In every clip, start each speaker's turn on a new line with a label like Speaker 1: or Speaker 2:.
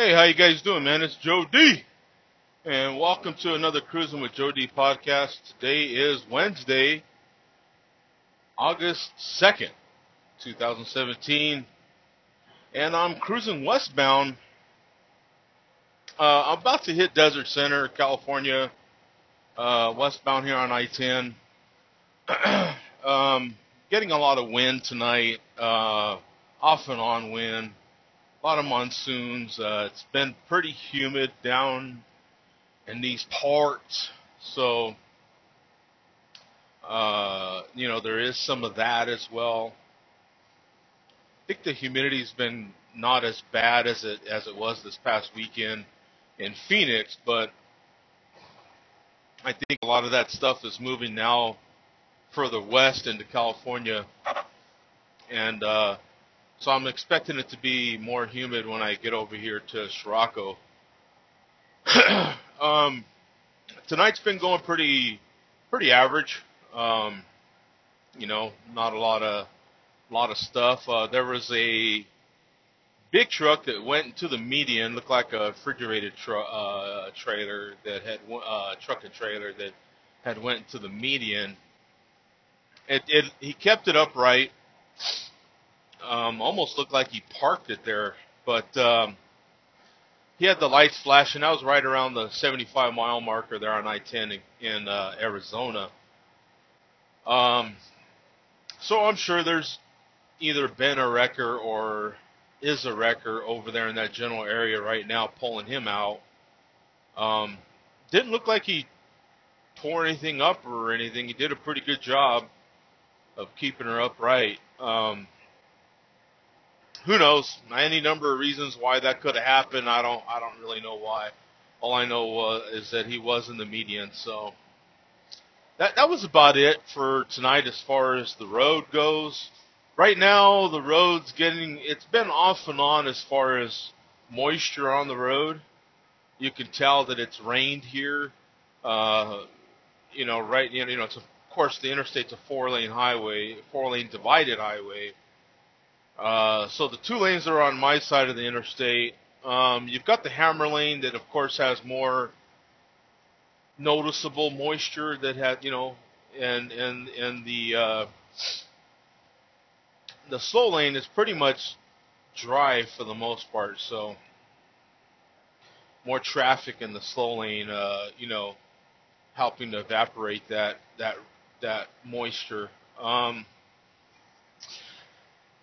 Speaker 1: Hey, how you guys doing, man? It's Joe D. And welcome to another Cruising with Joe D podcast. Today is Wednesday, August 2nd, 2017. And I'm cruising westbound. Uh, I'm about to hit Desert Center, California, uh, westbound here on I-10. um, getting a lot of wind tonight, uh, off and on wind lot of monsoons. Uh, it's been pretty humid down in these parts, so uh, you know there is some of that as well. I think the humidity's been not as bad as it as it was this past weekend in Phoenix, but I think a lot of that stuff is moving now further west into California, and uh, so I'm expecting it to be more humid when I get over here to Chiriaco. um, tonight's been going pretty, pretty average. Um, you know, not a lot of, lot of stuff. Uh, there was a big truck that went into the median, looked like a refrigerated uh, trailer that had uh, truck and trailer that had went into the median. It, it he kept it upright um, almost looked like he parked it there, but um, he had the lights flashing. I was right around the 75 mile marker there on I-10 in, in uh, Arizona. Um, so I'm sure there's either been a wrecker or is a wrecker over there in that general area right now pulling him out. Um, didn't look like he tore anything up or anything. He did a pretty good job of keeping her upright. Um, who knows? Any number of reasons why that could have happened. I don't. I don't really know why. All I know uh, is that he was in the median. So that that was about it for tonight as far as the road goes. Right now, the road's getting. It's been off and on as far as moisture on the road. You can tell that it's rained here. Uh, you know, right. You know, it's of course the interstate's a four lane highway, four lane divided highway uh, so the two lanes are on my side of the interstate. Um, you've got the hammer lane that, of course, has more noticeable moisture that had, you know, and and and the uh, the slow lane is pretty much dry for the most part. So more traffic in the slow lane, uh, you know, helping to evaporate that that that moisture. Um,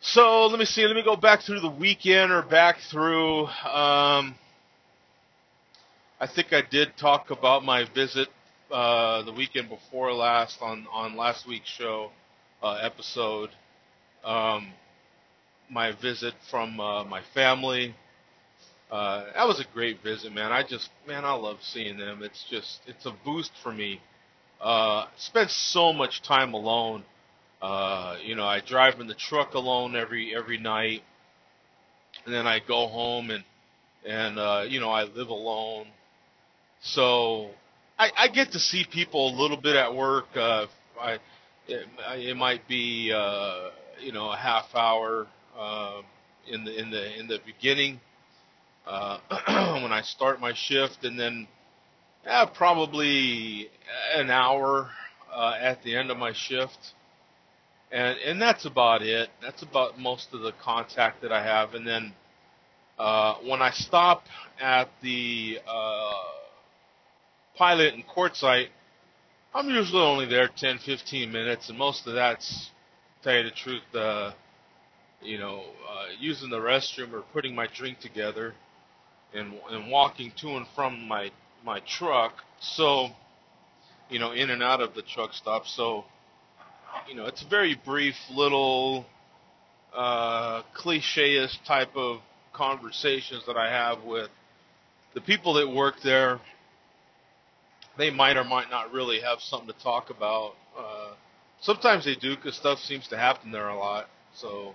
Speaker 1: so let me see. Let me go back through the weekend or back through. Um, I think I did talk about my visit uh, the weekend before last on on last week's show uh, episode. Um, my visit from uh, my family. Uh, that was a great visit, man. I just, man, I love seeing them. It's just, it's a boost for me. Uh, spent so much time alone uh, you know, I drive in the truck alone every every night, and then I go home and and uh, you know I live alone, so I, I get to see people a little bit at work. Uh, I it, it might be uh, you know a half hour uh, in the in the in the beginning uh, when I start my shift, and then probably an hour uh, at the end of my shift and and that's about it. That's about most of the contact that I have. And then uh, when I stop at the uh, pilot and quartzsite, I'm usually only there 10, 15 minutes, and most of that's, tell you the truth, uh, you know, uh, using the restroom or putting my drink together, and and walking to and from my my truck. So, you know, in and out of the truck stop. So you know, it's a very brief little uh, cliche-ish type of conversations that I have with the people that work there. They might or might not really have something to talk about. Uh, sometimes they do because stuff seems to happen there a lot. So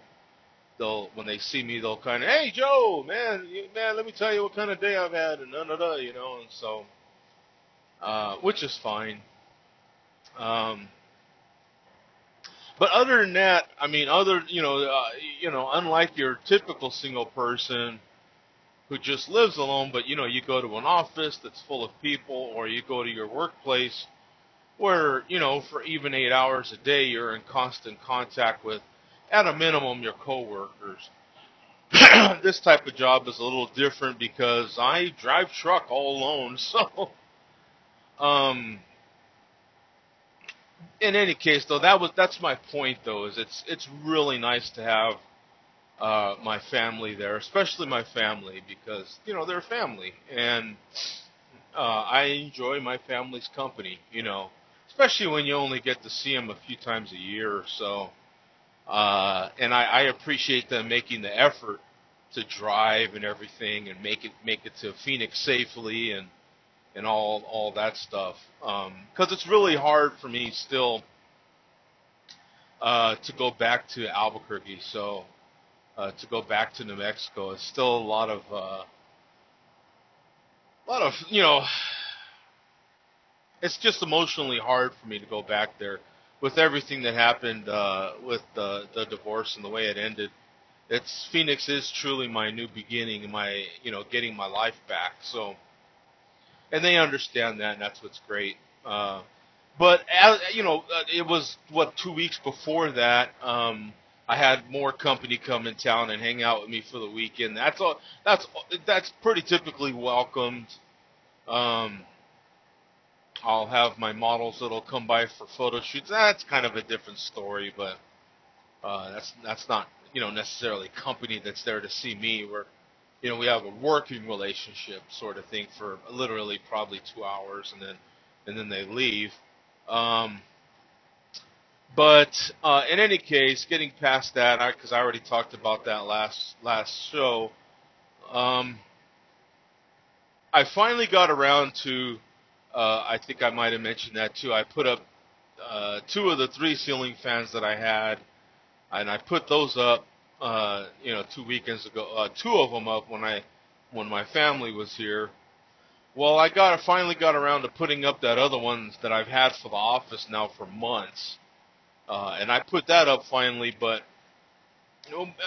Speaker 1: they'll when they see me, they'll kind of, hey Joe, man, man, let me tell you what kind of day I've had, and da da, you know, and so, uh, which is fine. Um, but other than that, I mean, other you know, uh, you know, unlike your typical single person who just lives alone, but you know, you go to an office that's full of people, or you go to your workplace where, you know, for even eight hours a day, you're in constant contact with, at a minimum, your coworkers. this type of job is a little different because I drive truck all alone, so, um, in any case, though, that was that's my point. Though, is it's it's really nice to have uh, my family there, especially my family, because you know they're family, and uh, I enjoy my family's company. You know, especially when you only get to see them a few times a year or so. Uh, and I, I appreciate them making the effort to drive and everything, and make it make it to Phoenix safely, and and all all that stuff. Because um, it's really hard for me still uh, to go back to Albuquerque. So uh, to go back to New Mexico, it's still a lot of uh, a lot of you know. It's just emotionally hard for me to go back there with everything that happened uh, with the the divorce and the way it ended. It's Phoenix is truly my new beginning, my you know getting my life back. So and they understand that, and that's what's great. Uh, but as you know, uh, it was what two weeks before that. Um, I had more company come in town and hang out with me for the weekend. That's all. That's that's pretty typically welcomed. Um, I'll have my models that'll come by for photo shoots. That's kind of a different story, but uh, that's that's not you know necessarily company that's there to see me. We're you know, we have a working relationship sort of thing for literally probably two hours, and then and then they leave. Um, but uh, in any case, getting past that, because I, I, already talked about that last last show, um, I finally got around to. Uh, I think I might have mentioned that too. I put up uh, two of the three ceiling fans that I had, and I put those up uh, you know, two weekends ago, uh, two of them up when I, when my family was here. Well, I got finally got around to putting up that other one that I've had for the office now for months, uh, and I put that up finally. But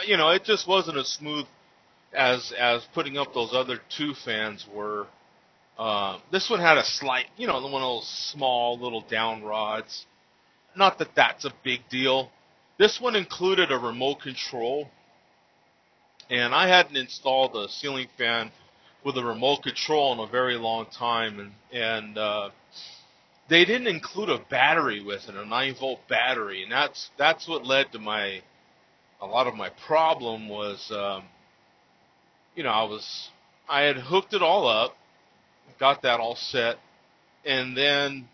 Speaker 1: you know, it just wasn't as smooth as as putting up those other two fans were. Uh, this one had a slight, you know, one of those small little down rods. Not that that's a big deal, this one included a remote control, and I hadn't installed a ceiling fan with a remote control in a very long time, and and uh, they didn't include a battery with it, a nine volt battery, and that's that's what led to my a lot of my problem was, um, you know, I was I had hooked it all up, got that all set, and then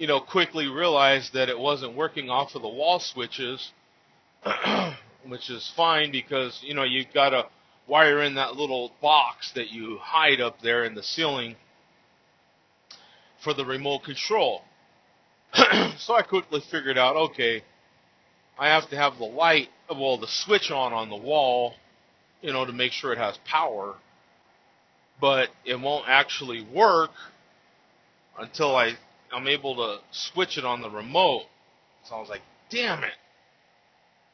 Speaker 1: you know, quickly realized that it wasn't working off of the wall switches, which is fine because, you know, you've got to wire in that little box that you hide up there in the ceiling for the remote control. so I quickly figured out, okay, I have to have the light, well, the switch on on the wall, you know, to make sure it has power. But it won't actually work until I I'm able to switch it on the remote. So I was like, damn it.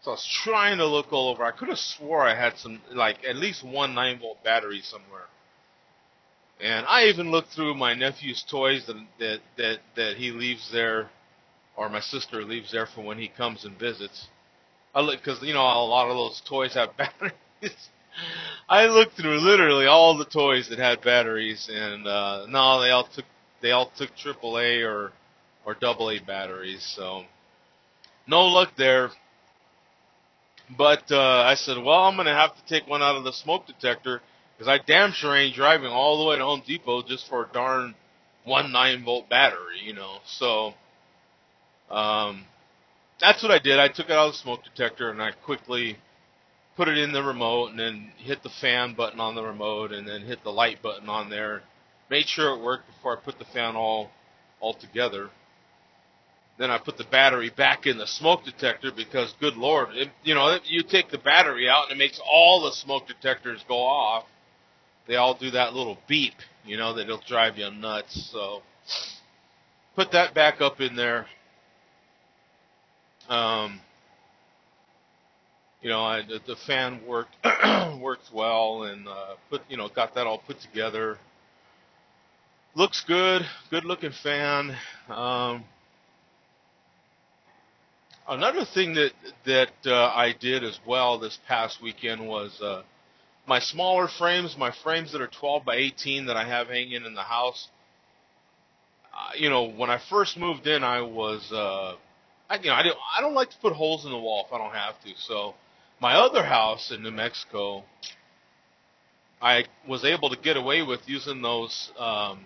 Speaker 1: So I was trying to look all over. I could have swore I had some, like, at least one 9 volt battery somewhere. And I even looked through my nephew's toys that, that, that, that he leaves there, or my sister leaves there for when he comes and visits. I look, cause, you know, a lot of those toys have batteries. I looked through literally all the toys that had batteries, and uh, no, they all took they all took AAA or or AA batteries, so no luck there. But uh, I said, well, I'm to have to take one out of the smoke detector because I damn sure ain't driving all the way to Home Depot just for a darn one nine volt battery, you know. So um, that's what I did. I took it out of the smoke detector and I quickly put it in the remote and then hit the fan button on the remote and then hit the light button on there Made sure it worked before I put the fan all all together. Then I put the battery back in the smoke detector because, good lord, it, you know, you take the battery out and it makes all the smoke detectors go off. They all do that little beep, you know, that'll drive you nuts. So put that back up in there. Um, you know, I, the, the fan worked worked well, and put you know got that all put together. Looks good, good looking fan. Um, another thing that that uh, I did as well this past weekend was uh, my smaller frames, my frames that are 12 by 18 that I have hanging in the house. Uh, you know, when I first moved in, I was, uh, I, you know, I don't, I don't like to put holes in the wall if I don't have to. So, my other house in New Mexico, I was able to get away with using those, um,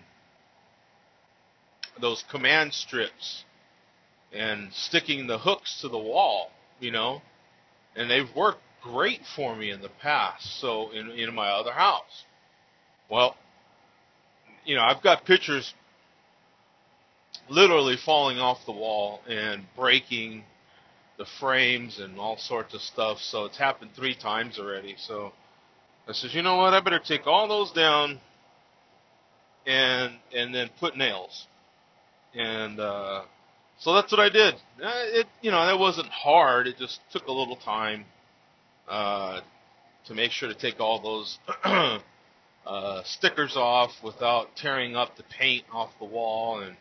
Speaker 1: those command strips and sticking the hooks to the wall. You know, and they've worked great for me in the past. So in in my other house, well, you know, I've got pictures literally falling off the wall and breaking the frames and all sorts of stuff. So it's happened three times already. So I says, you know what? I better take all those down and and then put nails. And uh, so that's what I did. Uh, it you know that wasn't hard. It just took a little time uh, to make sure to take all those uh, stickers off without tearing up the paint off the wall and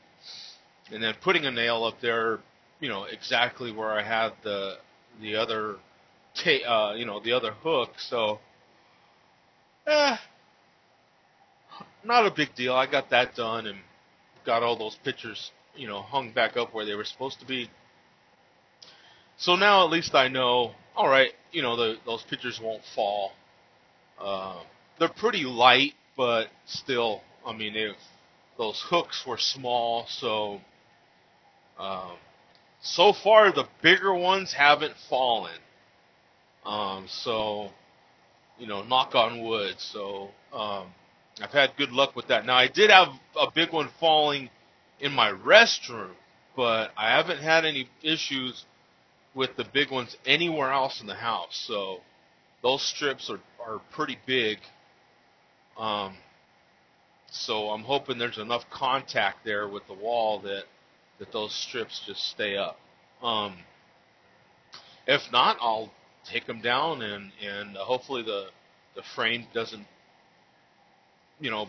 Speaker 1: and then putting a nail up there, you know, exactly where I had the the other ta- uh, you know, the other hook. So, eh, not a big deal. I got that done and got all those pictures, you know, hung back up where they were supposed to be. So now at least I know, all right, you know, the, those pictures won't fall. Uh, they're pretty light, but still, I mean, those hooks were small, so um, so far the bigger ones haven't fallen. Um, so, you know, knock on wood. So um, I've had good luck with that. Now I did have a big one falling in my restroom, but I haven't had any issues with the big ones anywhere else in the house. So those strips are are pretty big. Um, so I'm hoping there's enough contact there with the wall that that those strips just stay up. Um, if not, I'll take them down and and hopefully the the frame doesn't you know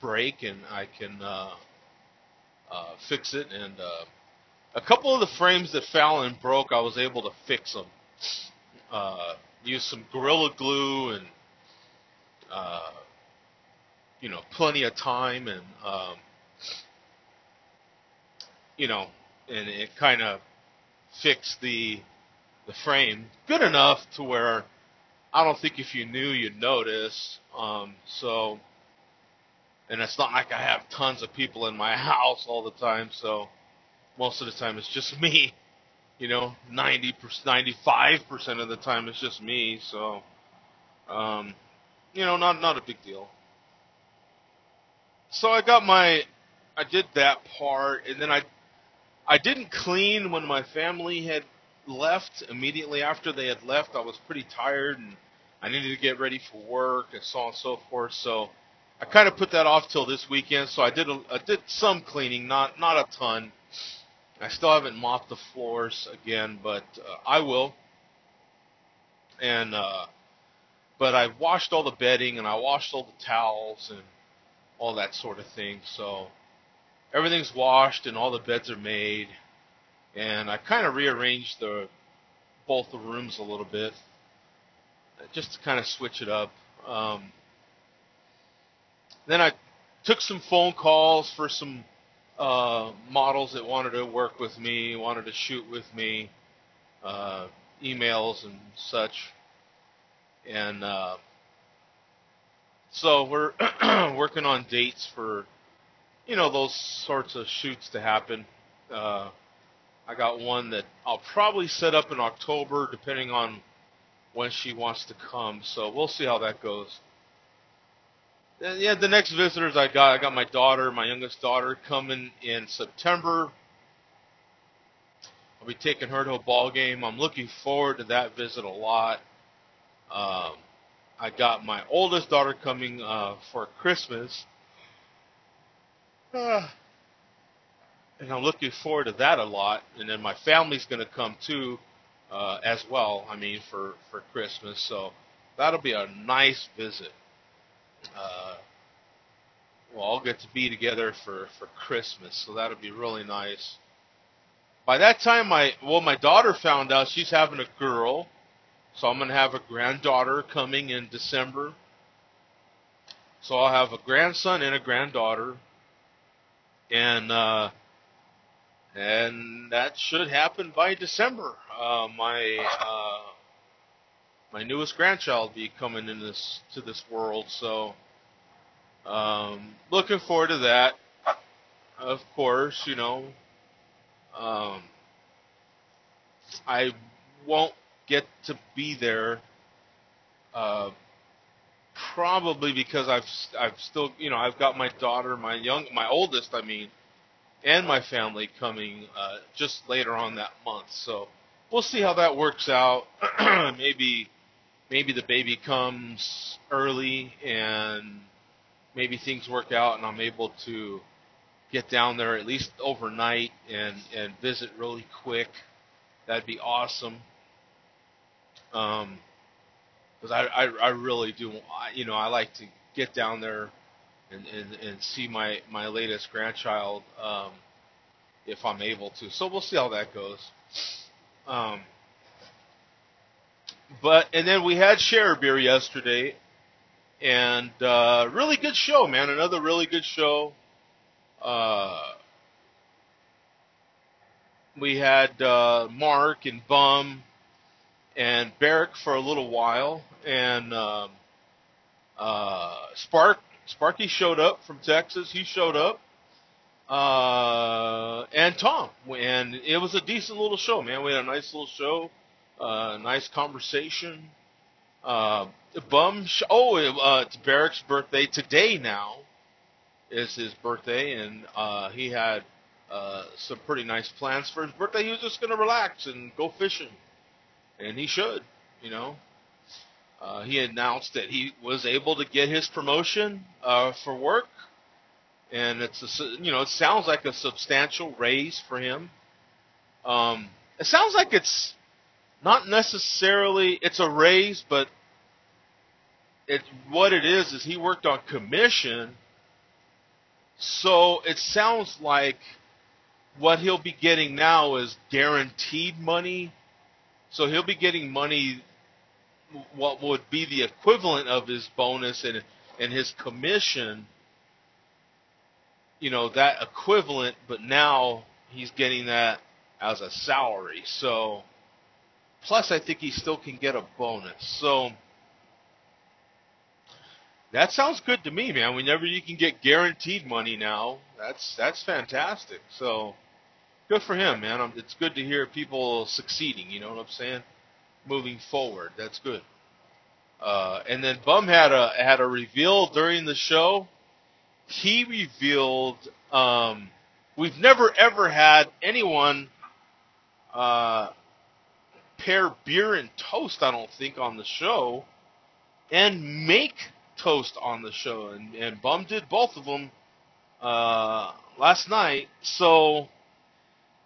Speaker 1: break and I can uh, uh, fix it and uh, a couple of the frames that fell and broke, I was able to fix them. Uh, use some Gorilla Glue and, uh, you know, plenty of time and, um, you know, and it kind of fixed the the frame good enough to where I don't think if you knew you'd notice. Um, so, and it's not like I have tons of people in my house all the time, so most of the time it's just me. You know, 90 95% of the time it's just me. So, um, you know, not not a big deal. So I got my, I did that part, and then I, I didn't clean when my family had left. Immediately after they had left, I was pretty tired and I needed to get ready for work and so on and so forth. So I kind of put that off till this weekend. So I did a, I did some cleaning, not not a ton. I still haven't mopped the floors again, but uh, I will. And uh, but I washed all the bedding and I washed all the towels and all that sort of thing. So everything's washed and all the beds are made. And I kind of rearranged the both the rooms a little bit, just to kind of switch it up. Um, then I took some phone calls for some uh, models that wanted to work with me, wanted to shoot with me, uh, emails and such. And uh, so we're working on dates for, you know, those sorts of shoots to happen. Uh, I got one that I'll probably set up in October, depending on when she wants to come. So we'll see how that goes yeah, the next visitors I got, I got my daughter, my youngest daughter, coming in September. I'll be taking her to a ball game. I'm looking forward to that visit a lot. Um, I got my oldest daughter coming uh, for Christmas, uh, and I'm looking forward to that a lot. And then my family's going to come too, uh, as well. I mean, for for Christmas, so that'll be a nice visit. Uh, we'll all get to be together for for Christmas. So that'll be really nice. By that time, my well, my daughter found out she's having a girl, so I'm gonna have a granddaughter coming in December. So I'll have a grandson and a granddaughter, and uh, and that should happen by December. Uh, my uh, my newest grandchild be coming in this to this world, so um, looking forward to that. Of course, you know, um, I won't get to be there. Uh, probably because I've I've still you know I've got my daughter, my young, my oldest, I mean, and my family coming uh, just later on that month. So we'll see how that works out. maybe maybe the baby comes early and maybe things work out and I'm able to get down there at least overnight and and visit really quick. That'd be awesome. Um, because I, I I really do. You know, I like to get down there and and, and see my my latest grandchild um, if I'm able to. So we'll see how that goes. Um, but and then we had share beer yesterday, and uh, really good show, man. Another really good show. Uh, we had uh, Mark and Bum and Barrick for a little while, and um, uh, Spark Sparky showed up from Texas. He showed up, uh, and Tom, and it was a decent little show, man. We had a nice little show, uh, nice conversation. Uh, bum. Sh- oh, uh, it's Barrick's birthday today. Now is his birthday, and uh, he had uh, some pretty nice plans for his birthday. He was just going to relax and go fishing and he should. You know, uh, he announced that he was able to get his promotion uh, for work, and it's a, you know it sounds like a substantial raise for him. Um, it sounds like it's not necessarily it's a raise, but it what it is is he worked on commission, so it sounds like what he'll be getting now is guaranteed money so he'll be getting money, what would be the equivalent of his bonus and and his commission. You know that equivalent, but now he's getting that as a salary. So plus, I think he still can get a bonus. So that sounds good to me, man. Whenever you can get guaranteed money now, that's that's fantastic. So good for him, man. It's good to hear people succeeding. You know what I'm saying? Moving forward, that's good. Uh, and then Bum had a had a reveal during the show. He revealed um, we've never ever had anyone uh, pair beer and toast. I don't think on the show, and make toast on the show. And, and Bum did both of them uh, last night. So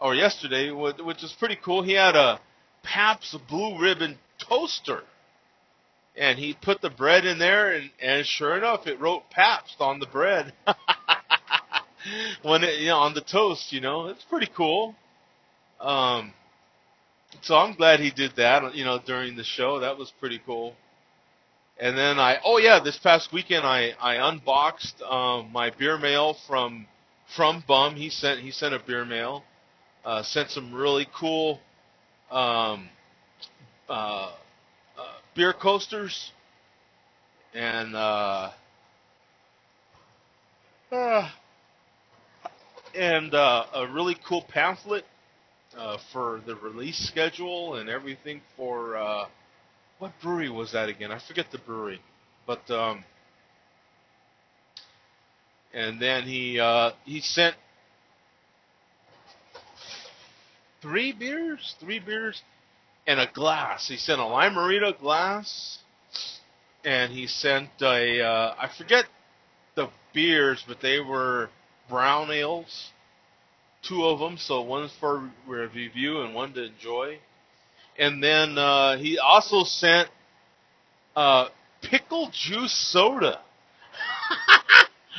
Speaker 1: or yesterday, which is pretty cool. He had a Pabst Blue Ribbon toaster, and he put the bread in there, and, and sure enough, it wrote Pabst on the bread. when it, you know, on the toast, you know, it's pretty cool. Um, so I'm glad he did that, you know, during the show. That was pretty cool. And then I, oh yeah, this past weekend I I unboxed um, my beer mail from from Bum. He sent he sent a beer mail uh, sent some really cool um, uh, uh, beer coasters and uh, uh, and uh, a really cool pamphlet uh, for the release schedule and everything for uh, what brewery was that again? I forget the brewery, but um, and then he uh, he sent three beers, three beers, and a glass. He sent a Lime-A-Rita glass, and he sent a uh, I forget the beers, but they were brown ales, two of them. So one's for review and one to enjoy. And then uh, he also sent uh, pickle juice soda.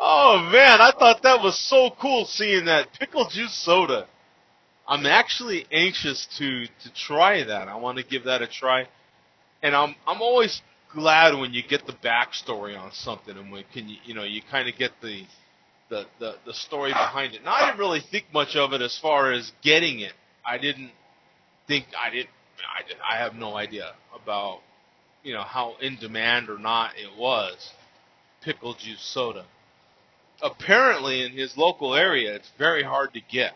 Speaker 1: oh man, I thought that was so cool seeing that pickle juice soda. I'm actually anxious to to try that. I want to give that a try, and I'm I'm always glad when you get the backstory on something and when can you you know you kind of get the the, the the story behind it. Now I didn't really think much of it as far as getting it. I didn't think I didn't I, did, I have no idea about you know how in demand or not it was pickle juice soda. Apparently in his local area it's very hard to get.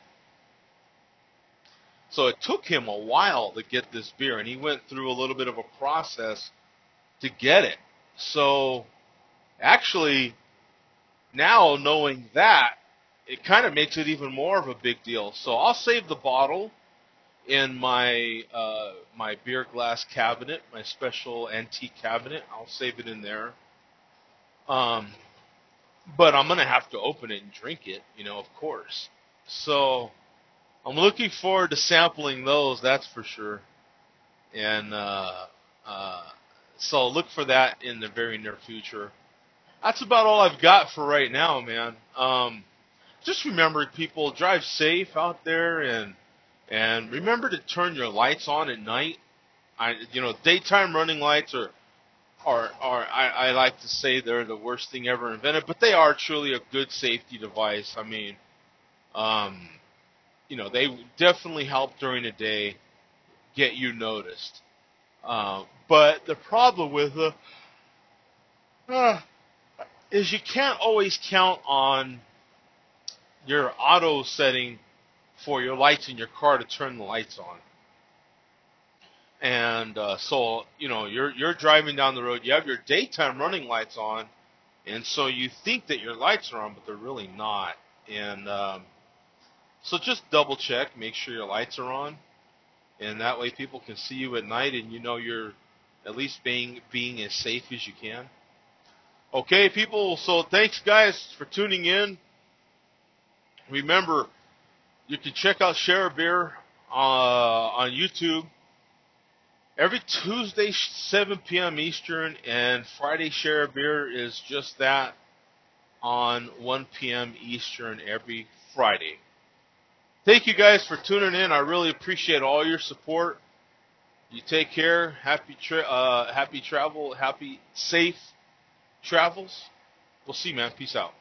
Speaker 1: So it took him a while to get this beer and he went through a little bit of a process to get it. So actually now knowing that it kind of makes it even more of a big deal. So I'll save the bottle in my uh, my beer glass cabinet, my special antique cabinet. I'll save it in there. Um, but I'm gonna have to open it and drink it, you know, of course. So I'm looking forward to sampling those, that's for sure. And uh, uh, so look for that in the very near future. That's about all I've got for right now, man. Um, just remember, people, drive safe out there and and remember to turn your lights on at night. I, you know, daytime running lights are, are, are I, I like to say they're the worst thing ever invented, but they are truly a good safety device. I mean, um, you know, they definitely help during the day get you noticed. Uh, but the problem with the uh, is you can't always count on your auto setting for your lights in your car to turn the lights on. And uh, so, you know, you're you're driving down the road, you have your daytime running lights on, and so you think that your lights are on, but they're really not. And um, so just double check, make sure your lights are on, and that way people can see you at night, and you know you're at least being being as safe as you can. Okay, people. So thanks, guys, for tuning in. Remember, you can check out Share a Beer uh, on YouTube every Tuesday, 7 p.m. Eastern, and Friday Share a Beer is just that on 1 p.m. Eastern every Friday. Thank you guys for tuning in. I really appreciate all your support. You take care. Happy tra- uh, happy travel. Happy safe travels. We'll see, man. Peace out.